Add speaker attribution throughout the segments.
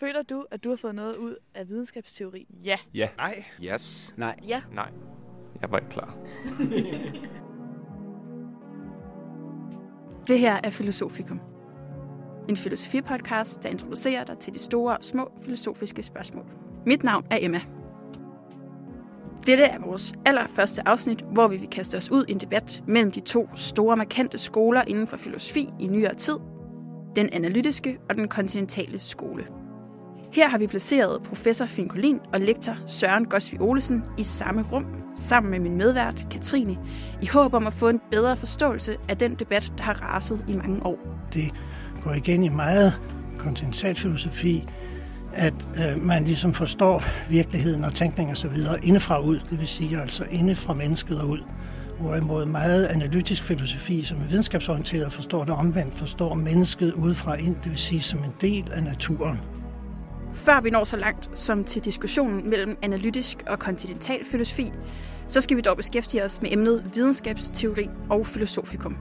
Speaker 1: Føler du, at du har fået noget ud af videnskabsteori?
Speaker 2: Ja.
Speaker 3: Ja.
Speaker 4: Nej.
Speaker 3: Yes.
Speaker 5: Nej.
Speaker 1: Ja.
Speaker 2: Nej. Jeg var ikke klar.
Speaker 6: Det her er Filosofikum. En filosofipodcast, der introducerer dig til de store og små filosofiske spørgsmål. Mit navn er Emma. Dette er vores allerførste afsnit, hvor vi vil kaste os ud i en debat mellem de to store markante skoler inden for filosofi i nyere tid. Den analytiske og den kontinentale skole. Her har vi placeret professor Finn Collin og lektor Søren Gosvi Olesen i samme rum, sammen med min medvært Katrine, i håb om at få en bedre forståelse af den debat, der har raset i mange år.
Speaker 7: Det går igen i meget kontinentalfilosofi, at øh, man ligesom forstår virkeligheden og tænkning osv. indefra ud, det vil sige altså inde fra mennesket og ud. Hvorimod meget analytisk filosofi, som er videnskabsorienteret, forstår det omvendt, forstår mennesket udefra ind, det vil sige som en del af naturen.
Speaker 6: Før vi når så langt som til diskussionen mellem analytisk og kontinental filosofi, så skal vi dog beskæftige os med emnet videnskabsteori og filosofikum.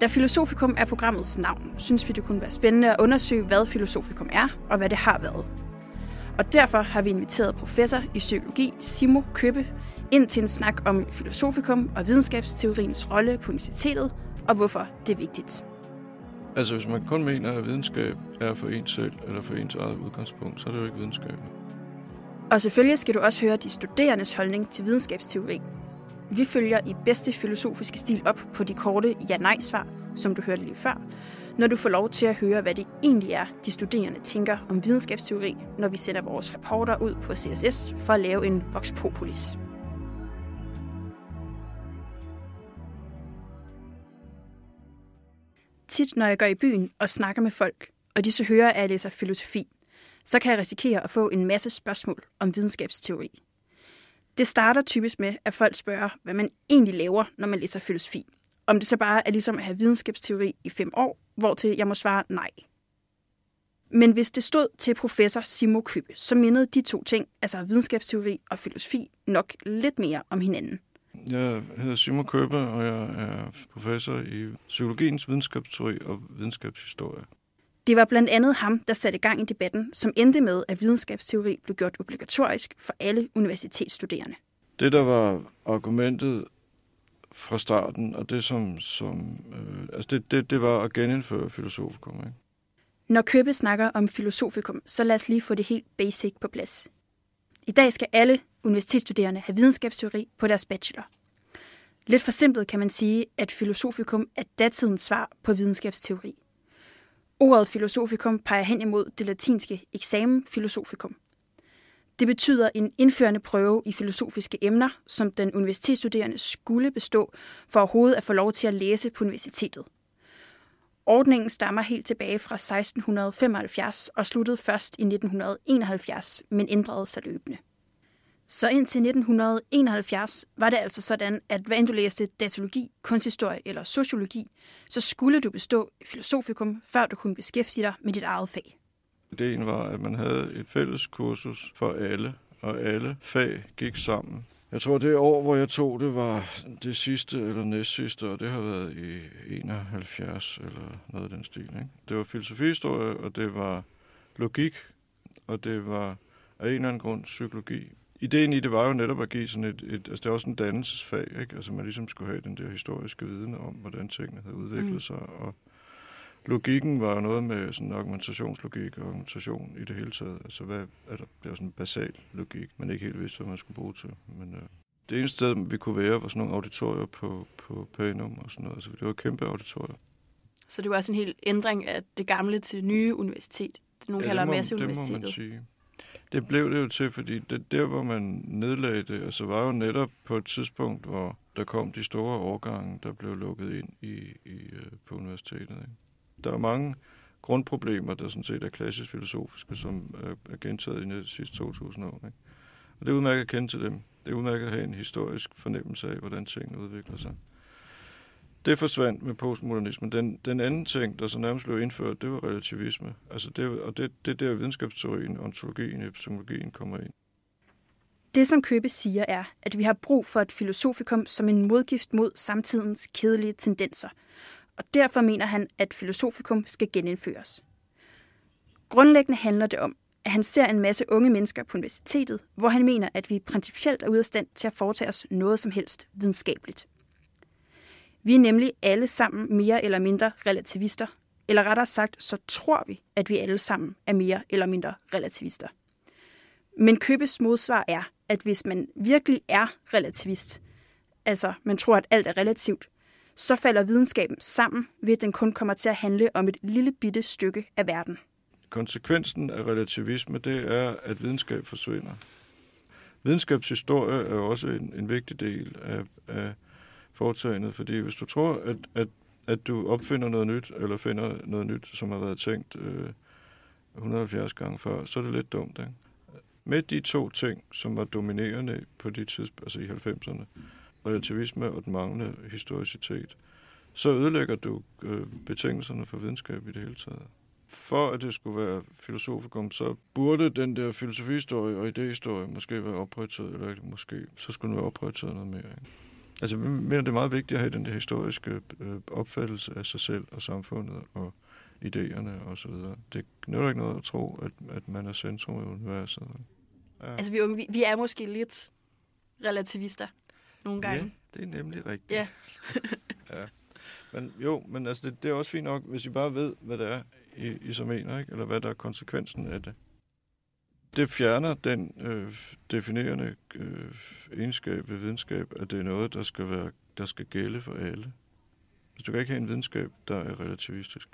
Speaker 6: Da Filosofikum er programmets navn, synes vi, det kunne være spændende at undersøge, hvad filosofikum er og hvad det har været. Og derfor har vi inviteret professor i psykologi Simo Købe ind til en snak om filosofikum og videnskabsteoriens rolle på universitetet og hvorfor det er vigtigt.
Speaker 8: Altså, hvis man kun mener, at videnskab er for ens selv, eller for ens eget udgangspunkt, så er det jo ikke videnskab.
Speaker 6: Og selvfølgelig skal du også høre de studerendes holdning til videnskabsteori. Vi følger i bedste filosofiske stil op på de korte ja-nej-svar, som du hørte lige før, når du får lov til at høre, hvad det egentlig er, de studerende tænker om videnskabsteori, når vi sender vores rapporter ud på CSS for at lave en Vox Populis. Tit, når jeg går i byen og snakker med folk, og de så hører, at jeg læser filosofi, så kan jeg risikere at få en masse spørgsmål om videnskabsteori. Det starter typisk med, at folk spørger, hvad man egentlig laver, når man læser filosofi. Om det så bare er ligesom at have videnskabsteori i fem år, hvortil jeg må svare nej. Men hvis det stod til professor Simo Købe, så mindede de to ting, altså videnskabsteori og filosofi, nok lidt mere om hinanden.
Speaker 8: Jeg hedder Simon Køber, og jeg er professor i psykologiens videnskabsteori og videnskabshistorie.
Speaker 6: Det var blandt andet ham, der satte gang i debatten, som endte med, at videnskabsteori blev gjort obligatorisk for alle universitetsstuderende.
Speaker 8: Det, der var argumentet fra starten, og det som, som øh, altså det, det, det var at genindføre filosofikum. Ikke?
Speaker 6: Når Købe snakker om filosofikum, så lad os lige få det helt basic på plads. I dag skal alle universitetsstuderende have videnskabsteori på deres bachelor. Lidt forsimplet kan man sige, at filosofikum er datidens svar på videnskabsteori. Ordet filosofikum peger hen imod det latinske eksamen philosophicum. Det betyder en indførende prøve i filosofiske emner, som den universitetsstuderende skulle bestå for overhovedet at få lov til at læse på universitetet. Ordningen stammer helt tilbage fra 1675 og sluttede først i 1971, men ændrede sig løbende. Så indtil 1971 var det altså sådan, at hvad end du læste datalogi, kunsthistorie eller sociologi, så skulle du bestå filosofikum, før du kunne beskæftige dig med dit eget fag.
Speaker 8: Ideen var, at man havde et fælles kursus for alle, og alle fag gik sammen. Jeg tror, det år, hvor jeg tog det, var det sidste eller næstsidste, og det har været i 71 eller noget af den stil. Ikke? Det var filosofihistorie, og det var logik, og det var af en eller anden grund psykologi. Ideen i det var jo netop at give sådan et, et altså det er også en dannelsesfag, ikke? Altså man ligesom skulle have den der historiske viden om, hvordan tingene havde udviklet mm. sig, og logikken var jo noget med sådan argumentationslogik og argumentation i det hele taget. Altså hvad er der, det var sådan en basal logik, man ikke helt vidste, hvad man skulle bruge til. Men øh, det eneste sted, vi kunne være, var sådan nogle auditorier på, på Panum og sådan noget. Altså det var kæmpe auditorier.
Speaker 6: Så det var også en helt ændring af det gamle til nye universitet. Det nogen ja, kalder masseuniversitetet.
Speaker 8: Det må man sige. Det blev det jo til, fordi det, der, hvor man nedlagde det, altså var jo netop på et tidspunkt, hvor der kom de store årgange, der blev lukket ind i, i, øh, på universitetet. Ikke? Der er mange grundproblemer, der sådan set er klassisk filosofiske, som øh, er gentaget i de sidste 2000 år. Ikke? Og det er udmærket at kende til dem. Det er udmærket at have en historisk fornemmelse af, hvordan tingene udvikler sig. Det forsvandt med postmodernismen. Den, den anden ting, der så nærmest blev indført, det var relativisme. Altså det, og det, det der videnskabsteorien, ontologien, epistemologien kommer ind.
Speaker 6: Det, som Købe siger, er, at vi har brug for et filosofikum som en modgift mod samtidens kedelige tendenser. Og derfor mener han, at filosofikum skal genindføres. Grundlæggende handler det om, at han ser en masse unge mennesker på universitetet, hvor han mener, at vi principielt er ude af stand til at foretage os noget som helst videnskabeligt. Vi er nemlig alle sammen mere eller mindre relativister, eller rettere sagt, så tror vi, at vi alle sammen er mere eller mindre relativister. Men Købes modsvar er, at hvis man virkelig er relativist, altså man tror, at alt er relativt, så falder videnskaben sammen ved, at den kun kommer til at handle om et lille bitte stykke af verden.
Speaker 8: Konsekvensen af relativisme, det er, at videnskab forsvinder. Videnskabshistorie er også en, en vigtig del af, af foretagendet, fordi hvis du tror, at, at, at du opfinder noget nyt, eller finder noget nyt, som har været tænkt øh, 170 gange før, så er det lidt dumt. Ikke? Med de to ting, som var dominerende på de tidspunkt, altså i 90'erne, relativisme og den manglende historicitet, så ødelægger du øh, betingelserne for videnskab i det hele taget. For at det skulle være filosofikum, så burde den der filosofihistorie og idehistorie måske være opprioriteret, eller måske, så skulle den være opprioriteret noget mere. Ikke? Altså, vi mener, det er meget vigtigt at have den der historiske øh, opfattelse af sig selv og samfundet og idéerne og så videre. Det nytter ikke noget at tro, at, at man er centrum i universet.
Speaker 6: Ja. Altså, vi, unge, vi, vi er måske lidt relativister nogle gange.
Speaker 8: Ja, det er nemlig rigtigt.
Speaker 6: Ja.
Speaker 8: ja. Men jo, men altså, det, det er også fint nok, hvis I bare ved, hvad det er, I, I så mener, ikke? eller hvad der er konsekvensen af det. Det fjerner den øh, definerende øh, egenskab ved videnskab, at det er noget, der skal, være, der skal gælde for alle. Altså, du kan ikke have en videnskab, der er relativistisk.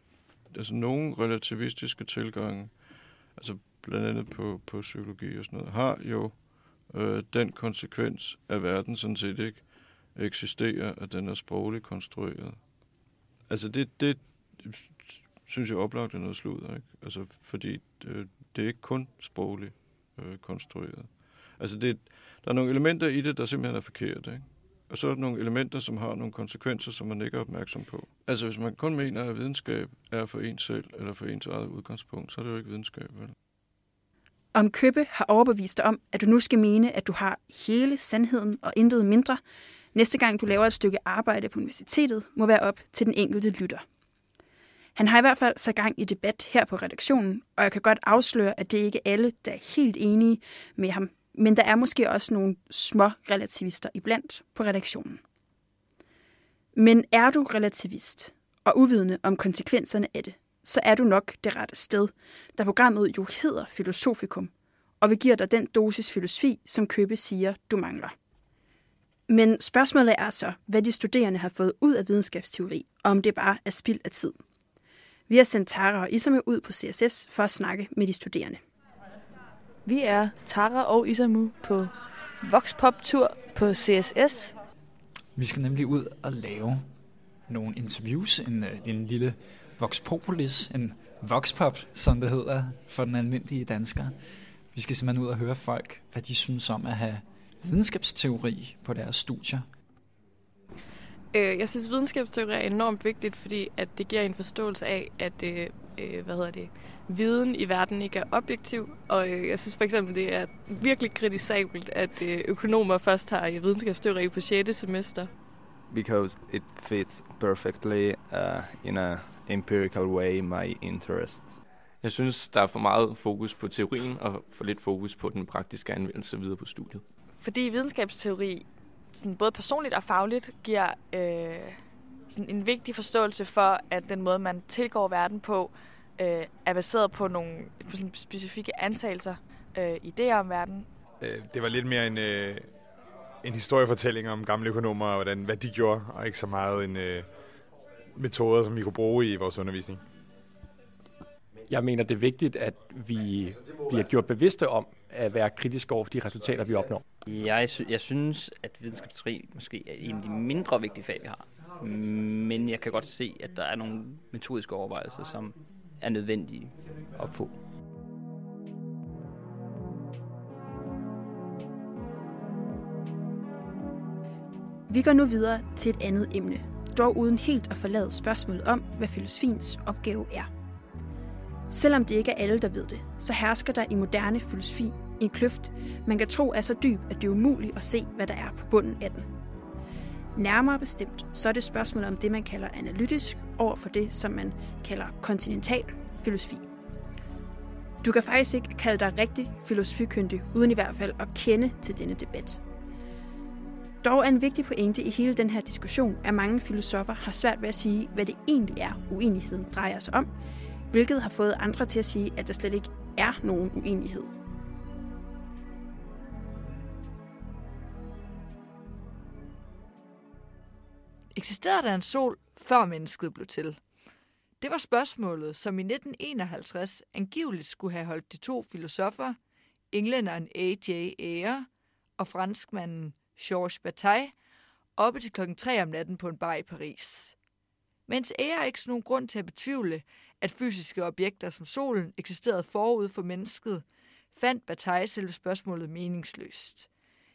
Speaker 8: Altså, nogle relativistiske tilgange, altså blandt andet på, på psykologi og sådan noget, har jo øh, den konsekvens, at verden sådan set ikke eksisterer, at den er sprogligt konstrueret. Altså det, det synes jeg oplagt er noget sludder, ikke? Altså fordi øh, det er ikke kun sprogligt øh, konstrueret. Altså det, der er nogle elementer i det, der simpelthen er forkerte, ikke? Og så er der nogle elementer, som har nogle konsekvenser, som man ikke er opmærksom på. Altså hvis man kun mener, at videnskab er for en selv, eller for ens eget udgangspunkt, så er det jo ikke videnskab, vel?
Speaker 6: Om Købe har overbevist dig om, at du nu skal mene, at du har hele sandheden og intet mindre, næste gang du laver et stykke arbejde på universitetet, må være op til den enkelte lytter. Han har i hvert fald sat gang i debat her på redaktionen, og jeg kan godt afsløre, at det ikke er alle, der er helt enige med ham, men der er måske også nogle små relativister iblandt på redaktionen. Men er du relativist og uvidende om konsekvenserne af det, så er du nok det rette sted, da programmet jo hedder Filosofikum, og vi giver dig den dosis filosofi, som Købe siger, du mangler. Men spørgsmålet er så, hvad de studerende har fået ud af videnskabsteori, og om det bare er spild af tid. Vi har sendt Tara og Isamu ud på CSS for at snakke med de studerende.
Speaker 1: Vi er Tara og Isamu på Voxpop-tur på CSS.
Speaker 3: Vi skal nemlig ud og lave nogle interviews, en, øh, en lille Vox Populis, en voxpop, som det hedder for den almindelige dansker. Vi skal simpelthen ud og høre folk, hvad de synes om at have videnskabsteori på deres studier.
Speaker 4: Øh, jeg synes, videnskabsteori er enormt vigtigt, fordi at det giver en forståelse af, at øh, øh hvad hedder det, viden i verden ikke er objektiv. Og øh, jeg synes for eksempel, det er virkelig kritisabelt, at øh, økonomer først har videnskabsteori på 6. semester.
Speaker 2: Because it fits perfectly uh, in a empirical way my interests. Jeg synes, der er for meget fokus på teorien og for lidt fokus på den praktiske anvendelse videre på studiet.
Speaker 5: Fordi videnskabsteori sådan både personligt og fagligt giver øh, sådan en vigtig forståelse for, at den måde, man tilgår verden på, øh, er baseret på nogle på sådan specifikke antagelser, øh, idéer om verden.
Speaker 9: Øh, det var lidt mere en, øh, en historiefortælling om gamle økonomer og hvordan, hvad de gjorde, og ikke så meget en, øh, metoder, som vi kunne bruge i vores undervisning?
Speaker 10: Jeg mener, det er vigtigt, at vi bliver gjort bevidste om at være kritiske over for de resultater, vi opnår.
Speaker 11: Jeg, sy- jeg synes, at videnskabsteori måske er en af de mindre vigtige fag, vi har. Men jeg kan godt se, at der er nogle metodiske overvejelser, som er nødvendige at få.
Speaker 6: Vi går nu videre til et andet emne, dog uden helt at forlade spørgsmålet om, hvad filosofiens opgave er. Selvom det ikke er alle, der ved det, så hersker der i moderne filosofi en kløft, man kan tro er så dyb, at det er umuligt at se, hvad der er på bunden af den. Nærmere bestemt, så er det spørgsmål om det, man kalder analytisk, over for det, som man kalder kontinental filosofi. Du kan faktisk ikke kalde dig rigtig filosofikyndig, uden i hvert fald at kende til denne debat. Dog er en vigtig pointe i hele den her diskussion, at mange filosofer har svært ved at sige, hvad det egentlig er, uenigheden drejer sig om, hvilket har fået andre til at sige, at der slet ikke er nogen uenighed.
Speaker 12: Eksisterede der en sol, før mennesket blev til? Det var spørgsmålet, som i 1951 angiveligt skulle have holdt de to filosofer, englænderen A.J. Ayer og franskmanden Georges Bataille, oppe til klokken 3 om natten på en bar i Paris. Mens Ayer ikke så nogen grund til at betvivle, at fysiske objekter som solen eksisterede forud for mennesket, fandt Bataille selve spørgsmålet meningsløst.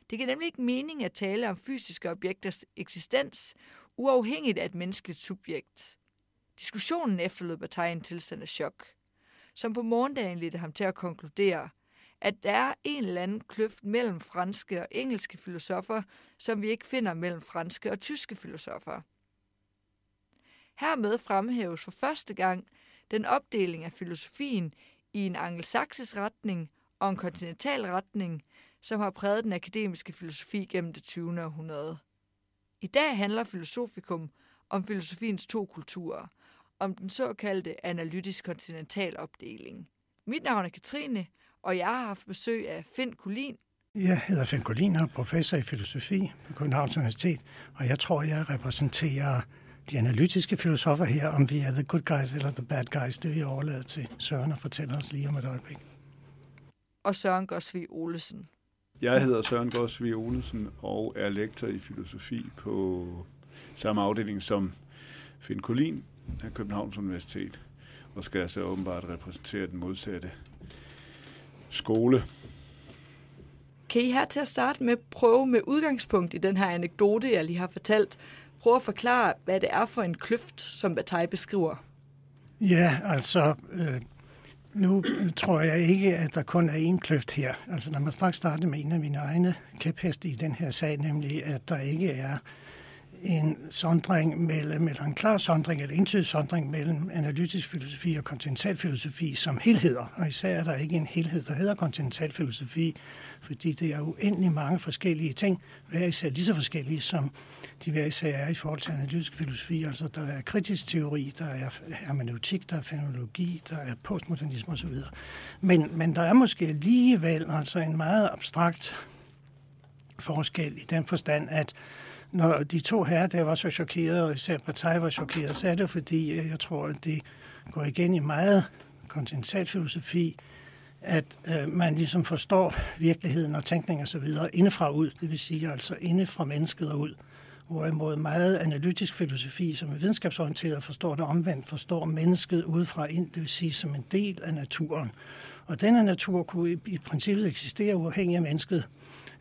Speaker 12: Det giver nemlig ikke mening at tale om fysiske objekters eksistens, uafhængigt af et menneskeligt subjekt. Diskussionen efterlod Bataille en tilstand af chok, som på morgendagen ledte ham til at konkludere, at der er en eller anden kløft mellem franske og engelske filosofer, som vi ikke finder mellem franske og tyske filosofer. Hermed fremhæves for første gang den opdeling af filosofien i en angelsaksisk retning og en kontinental retning, som har præget den akademiske filosofi gennem det 20. århundrede. I dag handler filosofikum om filosofiens to kulturer, om den såkaldte analytisk kontinental opdeling. Mit navn er Katrine, og jeg har haft besøg af Finn Kulin.
Speaker 7: Jeg hedder Finn Kulin og er professor i filosofi på Københavns Universitet, og jeg tror, jeg repræsenterer de analytiske filosofer her, om vi er the good guys eller the bad guys, det vi overlader til Søren og fortæller os lige om et øjeblik.
Speaker 12: Og Søren Gosvig Olesen.
Speaker 13: Jeg hedder Søren Gosvig Olesen og er lektor i filosofi på samme afdeling som Finn Kulin af Københavns Universitet, og skal altså åbenbart repræsentere den modsatte skole.
Speaker 12: Kan I her til at starte med prøve med udgangspunkt i den her anekdote, jeg lige har fortalt, prøve at forklare, hvad det er for en kløft, som Bataille beskriver?
Speaker 7: Ja, altså, øh, nu tror jeg ikke, at der kun er én kløft her. Altså, lad mig straks starte med en af mine egne kæpheste i den her sag, nemlig at der ikke er en sondring mellem, eller en klar sondring, eller entydig sondring mellem analytisk filosofi og kontinentalfilosofi som helheder. Og især er der ikke en helhed, der hedder kontinentalfilosofi, fordi det er uendelig mange forskellige ting, hver især lige så forskellige, som de hver især er i forhold til analytisk filosofi. Altså der er kritisk teori, der er hermeneutik, der er fenomenologi, der er postmodernisme osv. Men, men der er måske alligevel altså en meget abstrakt forskel i den forstand, at når de to herrer der var så chokerede, og især Partei var chokeret, så er det fordi, øh, jeg tror, at det går igen i meget kontinentalfilosofi, at øh, man ligesom forstår virkeligheden og tænkning og så videre indefra ud, det vil sige altså inde fra mennesket og ud. Hvorimod meget analytisk filosofi, som er videnskabsorienteret, forstår det omvendt, forstår mennesket udefra ind, det vil sige som en del af naturen. Og denne natur kunne i, i princippet eksistere uafhængig af mennesket.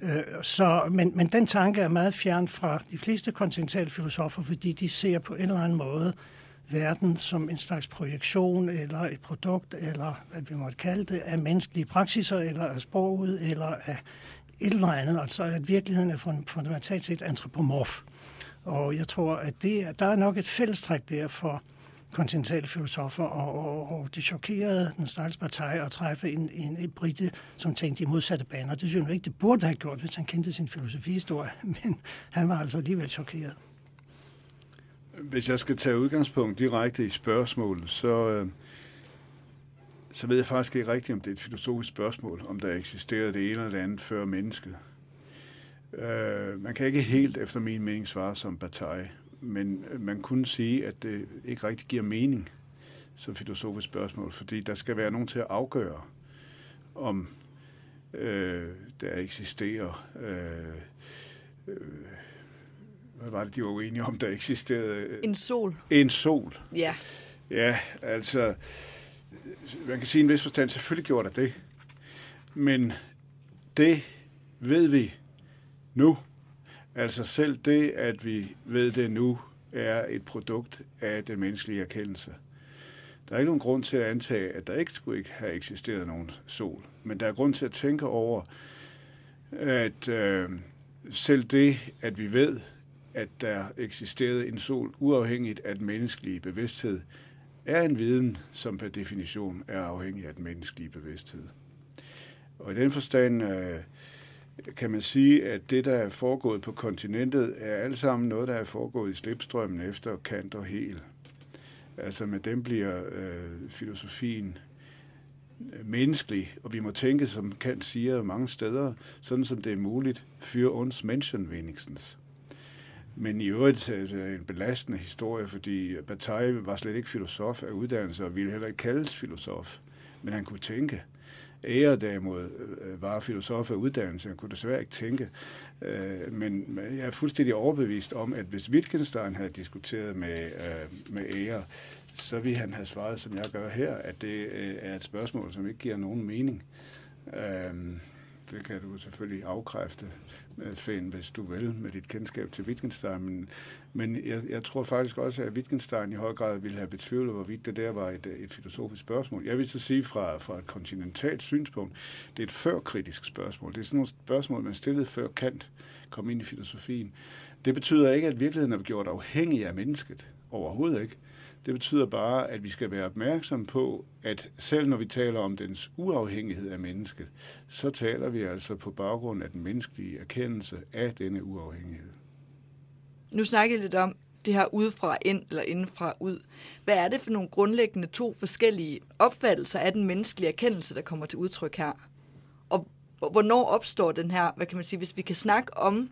Speaker 7: Øh, så, men, men den tanke er meget fjern fra de fleste kontinentale filosofer, fordi de ser på en eller anden måde verden som en slags projektion eller et produkt, eller hvad vi måtte kalde det, af menneskelige praksiser, eller af sproget, eller af et eller andet. Altså at virkeligheden er fundamentalt set antropomorf. Og jeg tror, at det, der er nok et fællestræk der for kontinentale filosofer, og, og, og det chokerede den stakkels parti at træffe en, en, en brite, som tænkte i modsatte baner. Det synes jeg ikke, det burde have gjort, hvis han kendte sin filosofihistorie, men han var altså alligevel chokeret.
Speaker 13: Hvis jeg skal tage udgangspunkt direkte i spørgsmålet, så, øh, så ved jeg faktisk ikke rigtigt, om det er et filosofisk spørgsmål, om der eksisterer det ene eller det andet før mennesket. Uh, man kan ikke helt, efter min mening, svare som Bataille men man kunne sige, at det ikke rigtig giver mening som filosofisk spørgsmål, fordi der skal være nogen til at afgøre, om øh, der eksisterer... Øh, øh, hvad var det, de var uenige om, der eksisterede?
Speaker 12: En sol.
Speaker 13: En sol.
Speaker 12: Ja.
Speaker 13: Ja, altså, man kan sige en vis forstand, selvfølgelig gjorde der det. Men det ved vi nu, Altså selv det, at vi ved det nu, er et produkt af den menneskelige erkendelse. Der er ikke nogen grund til at antage, at der ikke skulle ikke have eksisteret nogen sol. Men der er grund til at tænke over, at øh, selv det, at vi ved, at der eksisterede en sol uafhængigt af den menneskelige bevidsthed, er en viden, som per definition er afhængig af den menneskelige bevidsthed. Og i den forstand øh, kan man sige, at det, der er foregået på kontinentet, er alt sammen noget, der er foregået i slipstrømmen efter Kant og Hel. Altså med dem bliver øh, filosofien øh, menneskelig, og vi må tænke, som Kant siger mange steder, sådan som det er muligt, für uns Menschen wenigstens. Men i øvrigt øh, er det en belastende historie, fordi Bataille var slet ikke filosof af uddannelse, og ville heller ikke kaldes filosof, men han kunne tænke. Ære derimod øh, øh, var filosof af uddannelse, han kunne desværre ikke tænke. Øh, men jeg er fuldstændig overbevist om, at hvis Wittgenstein havde diskuteret med, øh, med Ære, så ville han have svaret, som jeg gør her, at det øh, er et spørgsmål, som ikke giver nogen mening. Det kan du selvfølgelig afkræfte, Fæn, hvis du vil, med dit kendskab til Wittgenstein. Men, men jeg, jeg tror faktisk også, at Wittgenstein i høj grad ville have betvivlet, hvorvidt det der var et, et filosofisk spørgsmål. Jeg vil så sige fra, fra et kontinentalt synspunkt, det er et førkritisk spørgsmål. Det er sådan nogle spørgsmål, man stillede før Kant kom ind i filosofien. Det betyder ikke, at virkeligheden er gjort afhængig af mennesket. Overhovedet ikke. Det betyder bare, at vi skal være opmærksom på, at selv når vi taler om dens uafhængighed af mennesket, så taler vi altså på baggrund af den menneskelige erkendelse af denne uafhængighed.
Speaker 12: Nu snakker jeg lidt om det her udefra ind eller indenfra ud. Hvad er det for nogle grundlæggende to forskellige opfattelser af den menneskelige erkendelse, der kommer til udtryk her? Og hvornår opstår den her, hvad kan man sige, hvis vi kan snakke om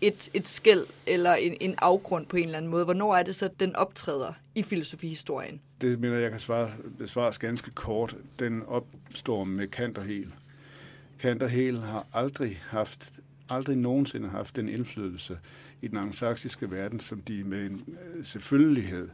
Speaker 12: et, et skæld eller en, en afgrund på en eller anden måde? Hvornår er det så, den optræder i filosofihistorien?
Speaker 13: Det mener jeg kan svare, besvares ganske kort. Den opstår med Kant og Hegel. Kant og Hegel har aldrig haft, aldrig nogensinde haft den indflydelse i den angsaksiske verden, som de med en øh, selvfølgelighed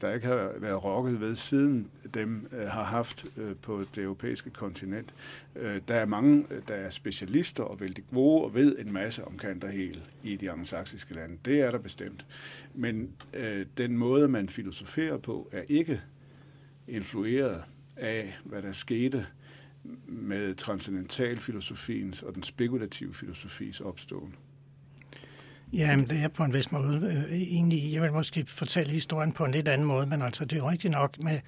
Speaker 13: der ikke har været rokket ved siden dem øh, har haft øh, på det europæiske kontinent. Øh, der er mange, øh, der er specialister og vældig gode og ved en masse om Kanterhel i de anglosaksiske lande. Det er der bestemt. Men øh, den måde, man filosoferer på, er ikke influeret af, hvad der skete med transcendental filosofiens og den spekulative filosofis opståen.
Speaker 7: Jamen, det er på en vis måde øh, egentlig. Jeg vil måske fortælle historien på en lidt anden måde, men altså, det er jo rigtigt nok med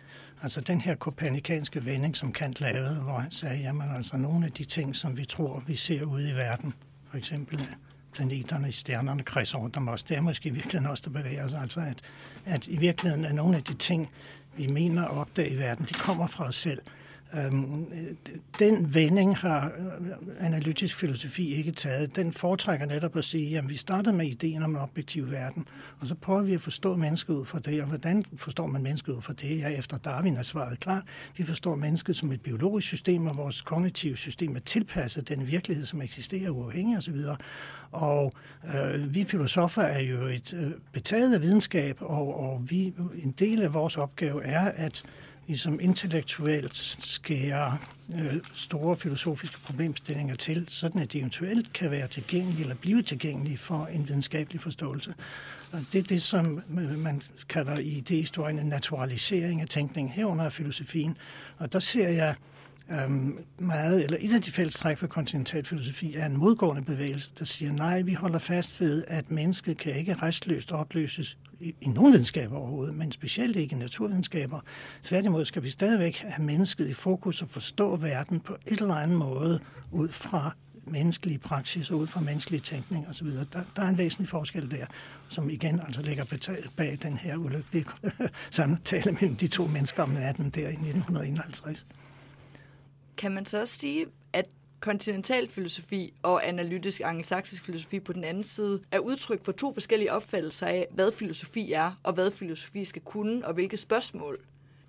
Speaker 7: altså, den her kopernikanske vending, som Kant lavede, hvor han sagde, jamen altså, nogle af de ting, som vi tror, vi ser ude i verden, for eksempel øh, planeterne i stjernerne kredser rundt om os, det er måske virkelig også, der bevæger os. Altså, at, at i virkeligheden er nogle af de ting, vi mener at opdage i verden, de kommer fra os selv. Øhm, den vending har øh, analytisk filosofi ikke taget. Den foretrækker netop at sige, at vi starter med ideen om en objektiv verden, og så prøver vi at forstå mennesket ud fra det. Og hvordan forstår man mennesket ud fra det? Ja, efter Darwin er svaret klart. Vi forstår mennesket som et biologisk system, og vores kognitive system er tilpasset den virkelighed, som eksisterer uafhængig osv. Og øh, vi filosofer er jo et øh, betaget af videnskab, og, og vi, en del af vores opgave er at ligesom intellektuelt skære øh, store filosofiske problemstillinger til, sådan at de eventuelt kan være tilgængelige eller blive tilgængelige for en videnskabelig forståelse. Og det er det, som øh, man kalder i idéhistorien en naturalisering af tænkningen herunder af filosofien. Og der ser jeg øhm, meget, eller et af de fællestræk for kontinentalfilosofi er en modgående bevægelse, der siger, nej, vi holder fast ved, at mennesket kan ikke restløst opløses i, i nogen videnskaber overhovedet, men specielt ikke i naturvidenskaber. Tværtimod skal vi stadigvæk have mennesket i fokus og forstå verden på et eller andet måde ud fra menneskelige praksis og ud fra menneskelige tænkning osv. Der, der er en væsentlig forskel der, som igen altså ligger bag den her ulykkelige samtale mellem de to mennesker om natten der i 1951.
Speaker 12: Kan man så også sige, at kontinental filosofi og analytisk angelsaksisk filosofi på den anden side er udtryk for to forskellige opfattelser af, hvad filosofi er, og hvad filosofi skal kunne, og hvilke spørgsmål,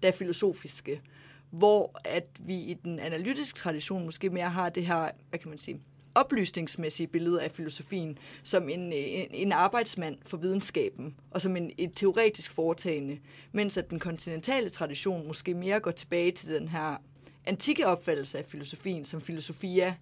Speaker 12: der er filosofiske. Hvor at vi i den analytiske tradition måske mere har det her, hvad kan man sige, oplysningsmæssige billede af filosofien som en, en, en arbejdsmand for videnskaben og som en, et teoretisk foretagende, mens at den kontinentale tradition måske mere går tilbage til den her antikke opfattelse af filosofien som filosofia,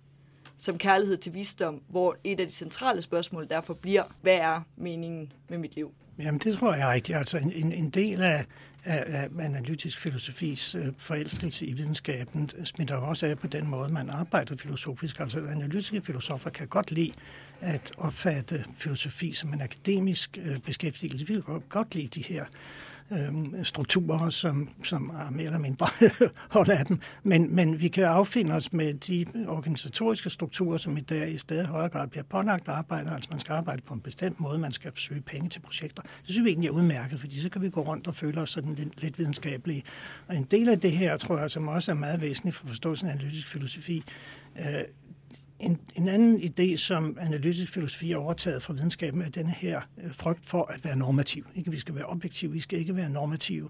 Speaker 12: som kærlighed til visdom, hvor et af de centrale spørgsmål derfor bliver, hvad er meningen med mit liv?
Speaker 7: Jamen, det tror jeg er rigtigt. Altså, en, en del af, af, af analytisk filosofis øh, forelskelse i videnskaben smitter også af på den måde, man arbejder filosofisk. Altså, analytiske filosofer kan godt lide at opfatte filosofi som en akademisk øh, beskæftigelse. Vi kan godt lide de her øh, strukturer, som, som er mere eller mindre hold af dem. Men, men vi kan affinde os med de organisatoriske strukturer, som i dag i stedet højere grad bliver pålagt arbejde. Altså man skal arbejde på en bestemt måde, man skal søge penge til projekter. Det synes vi egentlig er udmærket, fordi så kan vi gå rundt og føle os sådan lidt, lidt videnskabelige. Og en del af det her, tror jeg, som også er meget væsentligt for forståelsen af analytisk filosofi, øh, en, en anden idé, som analytisk filosofi har overtaget fra videnskaben, er denne her øh, frygt for at være normativ. Ikke, vi skal være objektive, vi skal ikke være normative.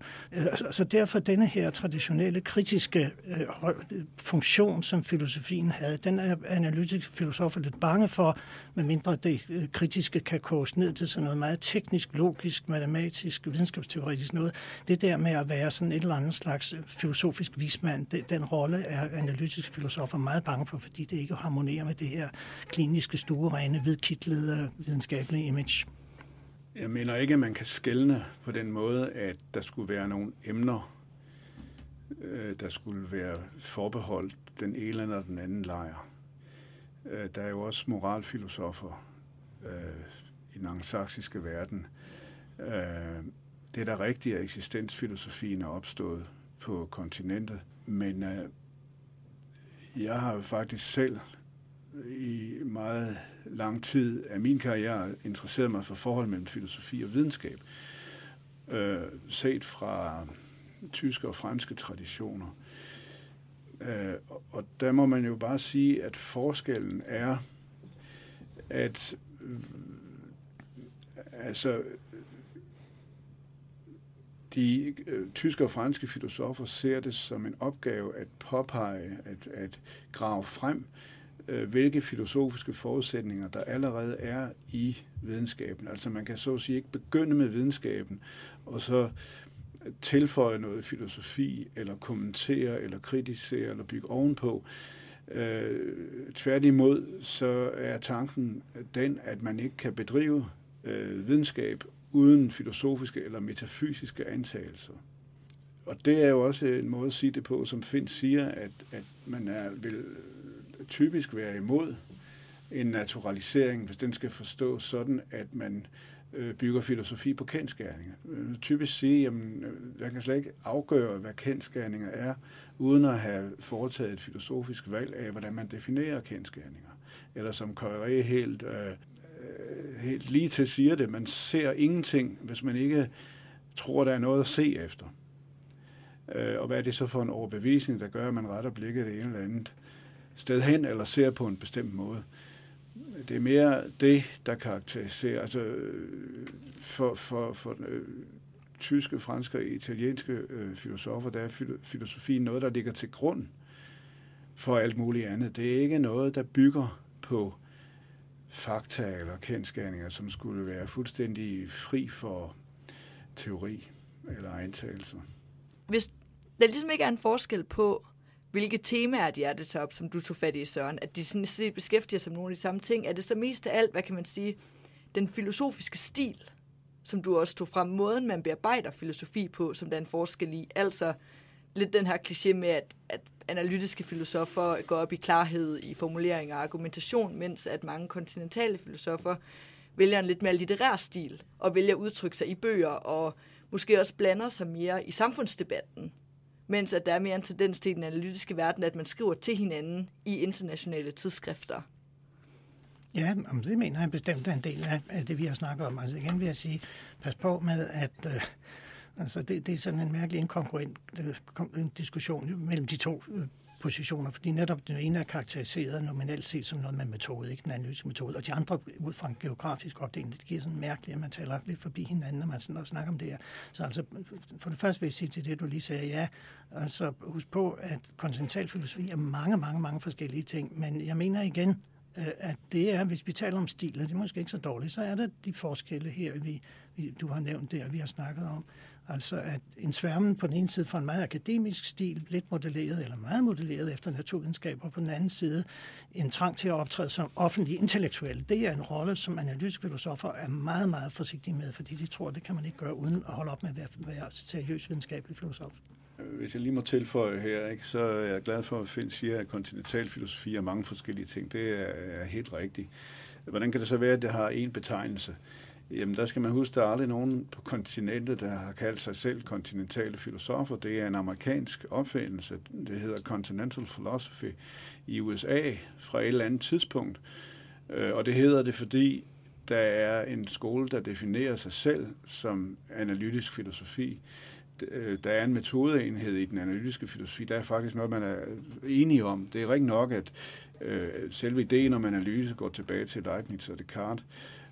Speaker 7: Så, så derfor denne her traditionelle kritiske øh, øh, funktion, som filosofien havde, den er analytisk filosofer lidt bange for, medmindre det kritiske kan koges ned til sådan noget meget teknisk, logisk, matematisk, videnskabsteoretisk noget. Det der med at være sådan et eller andet slags filosofisk vismand, det, den rolle er analytiske filosofer meget bange for, fordi det ikke harmonerer med det her kliniske, stuerene, hvidkitlede videnskabelige image.
Speaker 13: Jeg mener ikke, at man kan skelne på den måde, at der skulle være nogle emner, øh, der skulle være forbeholdt den ene eller den anden lejr. Øh, der er jo også moralfilosofer øh, i den anglosaksiske verden. Det er da rigtigt, at eksistensfilosofien er opstået på kontinentet, men jeg har faktisk selv i meget lang tid af min karriere interesseret mig for forhold mellem filosofi og videnskab, øh, set fra tyske og franske traditioner. Øh, og der må man jo bare sige, at forskellen er, at øh, altså de øh, tyske og franske filosofer ser det som en opgave at påpege, at, at grave frem, Øh, hvilke filosofiske forudsætninger der allerede er i videnskaben. Altså man kan så at sige ikke begynde med videnskaben, og så tilføje noget filosofi, eller kommentere, eller kritisere, eller bygge ovenpå. Øh, tværtimod så er tanken den, at man ikke kan bedrive øh, videnskab uden filosofiske eller metafysiske antagelser. Og det er jo også en måde at sige det på, som Finn siger, at, at man er, vil typisk være imod en naturalisering, hvis den skal forstås sådan, at man øh, bygger filosofi på kendskærninger. Øh, typisk sige, at man øh, kan slet ikke afgøre, hvad kendskærninger er, uden at have foretaget et filosofisk valg af, hvordan man definerer kendskærninger. Eller som Coiré helt, øh, helt lige til siger det, man ser ingenting, hvis man ikke tror, der er noget at se efter. Øh, og hvad er det så for en overbevisning, der gør, at man retter blikket det ene eller andet sted hen, eller ser på en bestemt måde. Det er mere det, der karakteriserer, altså for, for, for øh, tyske, franske og italienske øh, filosofer, der er filosofien noget, der ligger til grund for alt muligt andet. Det er ikke noget, der bygger på fakta eller kendskærninger, som skulle være fuldstændig fri for teori eller antagelser.
Speaker 12: Hvis der ligesom ikke er en forskel på, hvilke temaer de er det top, som du tog fat i, Søren, at de sådan set beskæftiger sig med nogle af de samme ting, er det så mest af alt, hvad kan man sige, den filosofiske stil, som du også tog frem, måden man bearbejder filosofi på, som der er en forskel i, altså lidt den her kliché med, at, at analytiske filosofer går op i klarhed i formulering og argumentation, mens at mange kontinentale filosofer vælger en lidt mere litterær stil, og vælger at udtrykke sig i bøger, og måske også blander sig mere i samfundsdebatten, mens at der er mere en tendens til den analytiske verden, at man skriver til hinanden i internationale tidsskrifter.
Speaker 7: Ja, det mener jeg bestemt er en del af, det, vi har snakket om. Altså igen vil jeg sige, pas på med, at øh, altså det, det er sådan en mærkelig inkongruent øh, diskussion mellem de to øh, positioner, fordi netop den ene er karakteriseret nominelt set som noget med metode, ikke den analytiske metode, og de andre ud fra en geografisk opdeling, det giver sådan mærkeligt, at man taler lidt forbi hinanden, når man sådan snakker om det her. Så altså, for det første vil jeg sige til det, du lige sagde, ja, altså husk på, at kontinentalfilosofi er mange, mange, mange forskellige ting, men jeg mener igen, øh, at det er, hvis vi taler om stil, det er måske ikke så dårligt, så er det de forskelle her, vi, vi, du har nævnt der, vi har snakket om. Altså at en sværmen på den ene side får en meget akademisk stil, lidt modelleret eller meget modelleret efter naturvidenskab, og på den anden side en trang til at optræde som offentlig intellektuel. Det er en rolle, som analytiske filosofer er meget, meget forsigtige med, fordi de tror, det kan man ikke gøre uden at holde op med at være, være seriøs videnskabelig filosof.
Speaker 13: Hvis jeg lige må tilføje her, ikke, så er jeg glad for, at Finn siger, at kontinental filosofi er mange forskellige ting. Det er, er helt rigtigt. Hvordan kan det så være, at det har en betegnelse? Jamen, der skal man huske, der er aldrig nogen på kontinentet, der har kaldt sig selv kontinentale filosofer. Det er en amerikansk opfindelse. Det hedder Continental Philosophy i USA fra et eller andet tidspunkt. Øh, og det hedder det, fordi der er en skole, der definerer sig selv som analytisk filosofi. Øh, der er en metodeenhed i den analytiske filosofi. Der er faktisk noget, man er enige om. Det er rigtig nok, at øh, selve ideen om analyse går tilbage til Leibniz og Descartes.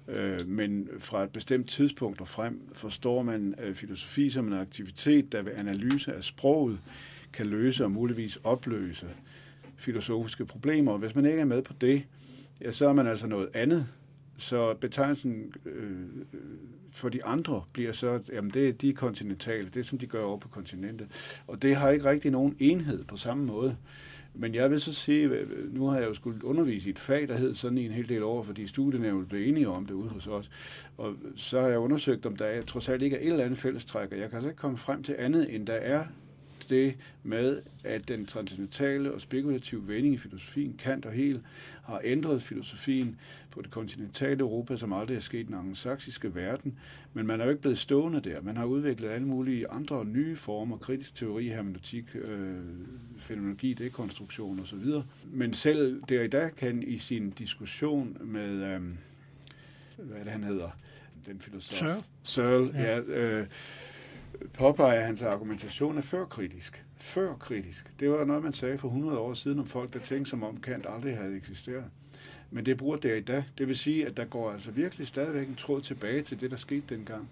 Speaker 13: Øh, men fra et bestemt tidspunkt og frem forstår man øh, filosofi som en aktivitet, der ved analyse af sproget kan løse og muligvis opløse filosofiske problemer. Og hvis man ikke er med på det, ja, så er man altså noget andet. Så betegnelsen øh, for de andre bliver så, jamen det er kontinentale, det er som de gør over på kontinentet. Og det har ikke rigtig nogen enhed på samme måde. Men jeg vil så sige, nu har jeg jo skulle undervise i et fag, der hed sådan i en hel del år, fordi studienævnet blev enige om det ude hos os. Og så har jeg undersøgt, om der er, trods alt ikke er et eller andet fællestræk, og jeg kan altså ikke komme frem til andet, end der er det med, at den transcendentale og spekulative vending i filosofien, Kant og Hegel, har ændret filosofien på det kontinentale Europa, som aldrig er sket i den anglosaksiske verden. Men man er jo ikke blevet stående der. Man har udviklet alle mulige andre nye former, kritisk teori, hermeneutik, øh, fænomenologi, dekonstruktion osv. Men selv der i dag kan i sin diskussion med, øh, hvad det han hedder, den filosof?
Speaker 7: Searle.
Speaker 13: Searle, ja. ja øh, påpeger, hans argumentation er førkritisk. Førkritisk. Det var noget, man sagde for 100 år siden om folk, der tænkte som om Kant aldrig havde eksisteret. Men det bruger det i dag. Det vil sige, at der går altså virkelig stadigvæk en tråd tilbage til det, der skete dengang.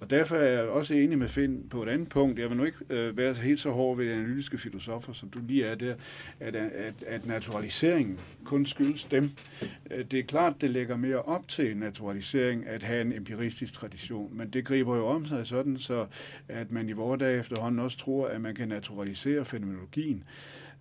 Speaker 13: Og derfor er jeg også enig med Finn på et andet punkt. Jeg vil nu ikke øh, være helt så hård ved de analytiske filosofer, som du lige er der, at, at, at naturaliseringen kun skyldes dem. Øh, det er klart, det lægger mere op til naturalisering at have en empiristisk tradition, men det griber jo om sig sådan, så at man i vores dag efterhånden også tror, at man kan naturalisere fænomenologien.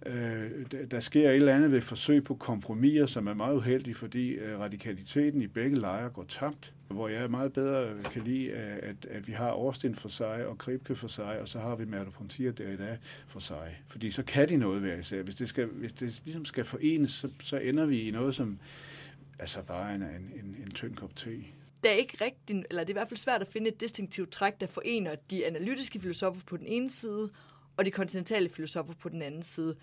Speaker 13: Øh, der sker et eller andet ved forsøg på kompromiser, som er meget uheldige, fordi øh, radikaliteten i begge lejre går tabt. Hvor jeg meget bedre kan lide, øh, at, at vi har Årsten for sig og Kribke for sig, og så har vi Merdo Frontier der i dag for sig. Fordi så kan de noget hver især. Hvis det, skal, hvis det ligesom skal forenes, så, så ender vi i noget, som altså bare en, en, en, en tynd kop te
Speaker 12: det er ikke rigtigt, eller det er i hvert fald svært at finde et distinktivt træk, der forener de analytiske filosofer på den ene side, og de kontinentale filosofer på den anden side.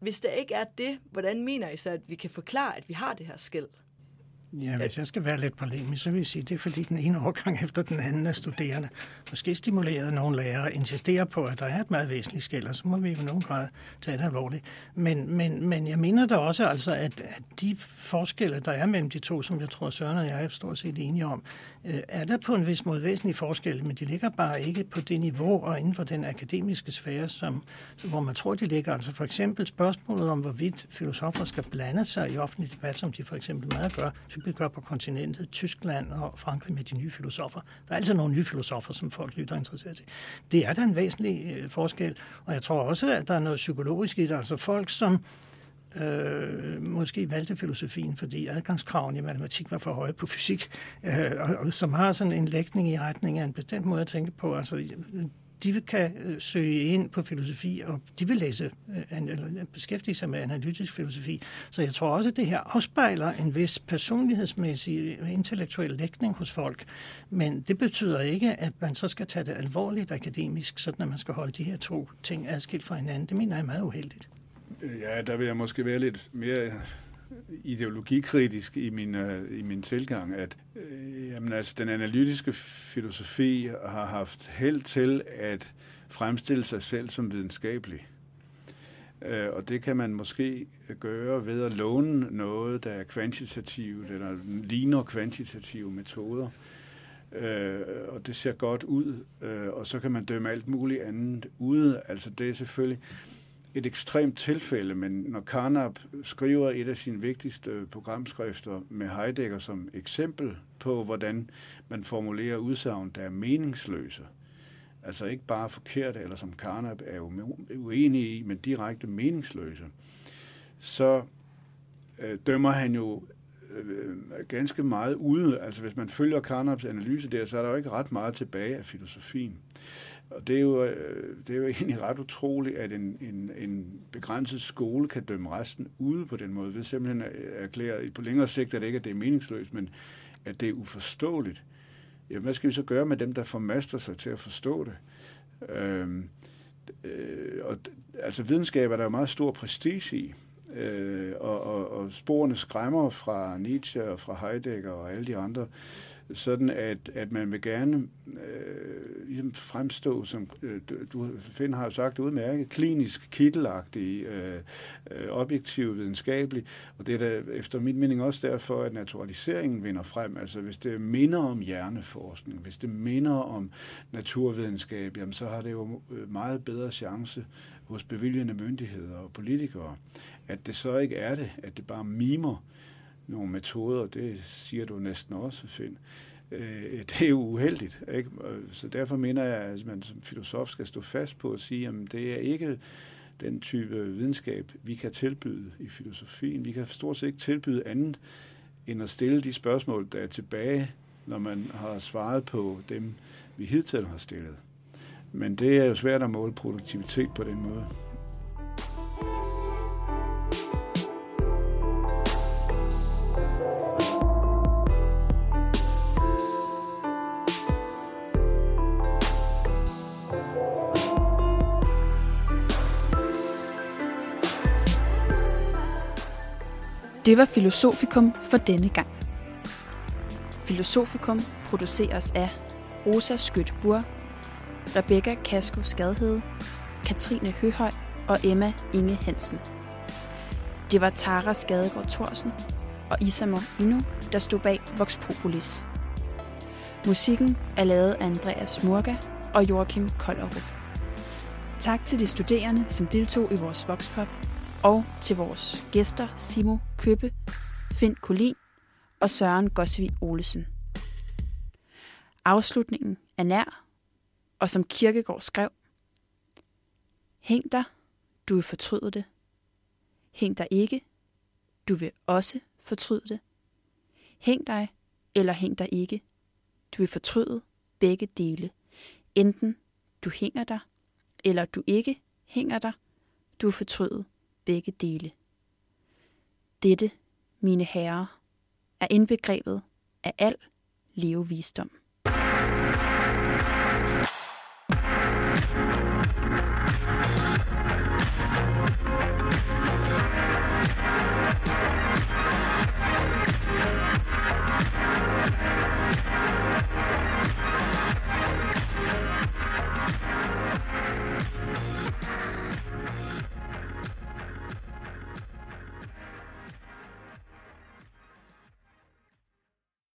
Speaker 12: Hvis der ikke er det, hvordan mener I så, at vi kan forklare, at vi har det her skæld?
Speaker 7: Ja, hvis jeg skal være lidt polemisk, så vil jeg sige, at det er fordi den ene årgang efter den anden af studerende måske stimuleret nogle lærere insisterer på, at der er et meget væsentligt skæld, og så må vi i nogen grad tage det alvorligt. Men, men, men jeg mener da også, altså, at, at de forskelle, der er mellem de to, som jeg tror Søren og jeg er stort set enige om, øh, er der på en vis måde væsentlige forskelle, men de ligger bare ikke på det niveau og inden for den akademiske sfære, som, hvor man tror, de ligger. Altså for eksempel spørgsmålet om, hvorvidt filosofer skal blande sig i offentlig debat, som de for eksempel meget gør, vi gør på kontinentet, Tyskland og Frankrig med de nye filosofer. Der er altid nogle nye filosofer, som folk lytter interesseret til. Det er da en væsentlig øh, forskel, og jeg tror også, at der er noget psykologisk i det. Altså folk, som øh, måske valgte filosofien, fordi adgangskravene i matematik var for høje på fysik, øh, og, og som har sådan en lægning i retning af en bestemt måde at tænke på. Altså de kan øh, søge ind på filosofi, og de vil læse øh, eller øh, beskæftige sig med analytisk filosofi. Så jeg tror også, at det her afspejler en vis personlighedsmæssig øh, intellektuel lægning hos folk. Men det betyder ikke, at man så skal tage det alvorligt akademisk, sådan at man skal holde de her to ting adskilt fra hinanden. Det mener jeg er meget uheldigt.
Speaker 13: Ja, der vil jeg måske være lidt mere ideologikritisk i min, øh, i min tilgang, at øh, jamen, altså, den analytiske filosofi har haft held til at fremstille sig selv som videnskabelig. Uh, og det kan man måske gøre ved at låne noget, der er kvantitativt, eller ligner kvantitative metoder. Uh, og det ser godt ud, uh, og så kan man dømme alt muligt andet ude. Altså det er selvfølgelig et ekstremt tilfælde, men når Carnap skriver et af sine vigtigste øh, programskrifter med Heidegger som eksempel på, hvordan man formulerer udsagn, der er meningsløse, altså ikke bare forkerte, eller som Carnap er uenig i, men direkte meningsløse, så øh, dømmer han jo øh, ganske meget ude. Altså hvis man følger Carnaps analyse der, så er der jo ikke ret meget tilbage af filosofien. Og det er, jo, øh, det er jo egentlig ret utroligt, at en, en, en begrænset skole kan dømme resten ude på den måde, ved simpelthen øh, at erklære på længere sigt, at det ikke at det er meningsløst, men at det er uforståeligt, jamen hvad skal vi så gøre med dem, der formaster sig til at forstå det? Øhm, øh, og, altså videnskab er der jo meget stor prestige i, øh, og, og, og sporene skræmmer fra Nietzsche og fra Heidegger og alle de andre sådan at, at man vil gerne øh, ligesom fremstå, som øh, du Finn har sagt udmærket, klinisk, kittelagtig, øh, øh, objektiv, videnskabelig, og det er da efter min mening også derfor, at naturaliseringen vinder frem. Altså hvis det minder om hjerneforskning, hvis det minder om naturvidenskab, jamen, så har det jo øh, meget bedre chance hos bevilgende myndigheder og politikere, at det så ikke er det, at det bare mimer nogle metoder, det siger du næsten også, Finn. Øh, det er jo uheldigt. Ikke? Øh, så derfor mener jeg, at man som filosof skal stå fast på at sige, at det er ikke den type videnskab, vi kan tilbyde i filosofien. Vi kan stort set ikke tilbyde andet, end at stille de spørgsmål, der er tilbage, når man har svaret på dem, vi hidtil har stillet. Men det er jo svært at måle produktivitet på den måde.
Speaker 6: Det var Filosofikum for denne gang. Filosofikum produceres af Rosa Skødt Bur, Rebecca Kasko Skadhed, Katrine Høhøj og Emma Inge Hansen. Det var Tara Skadegaard Thorsen og Isamor Inu, der stod bag Vox Populis. Musikken er lavet af Andreas Murga og Joachim Kollerup. Tak til de studerende, som deltog i vores Voxpop, og til vores gæster Simo Købe, Finn Kolin og Søren Gosvig Olesen. Afslutningen er nær, og som Kirkegård skrev, Hæng dig, du vil fortryde det. Hæng dig ikke, du vil også fortryde det. Hæng dig eller hæng dig ikke, du vil fortryde begge dele. Enten du hænger dig, eller du ikke hænger dig, du vil fortryde begge dele. Dette, mine herrer, er indbegrebet af al levevisdom.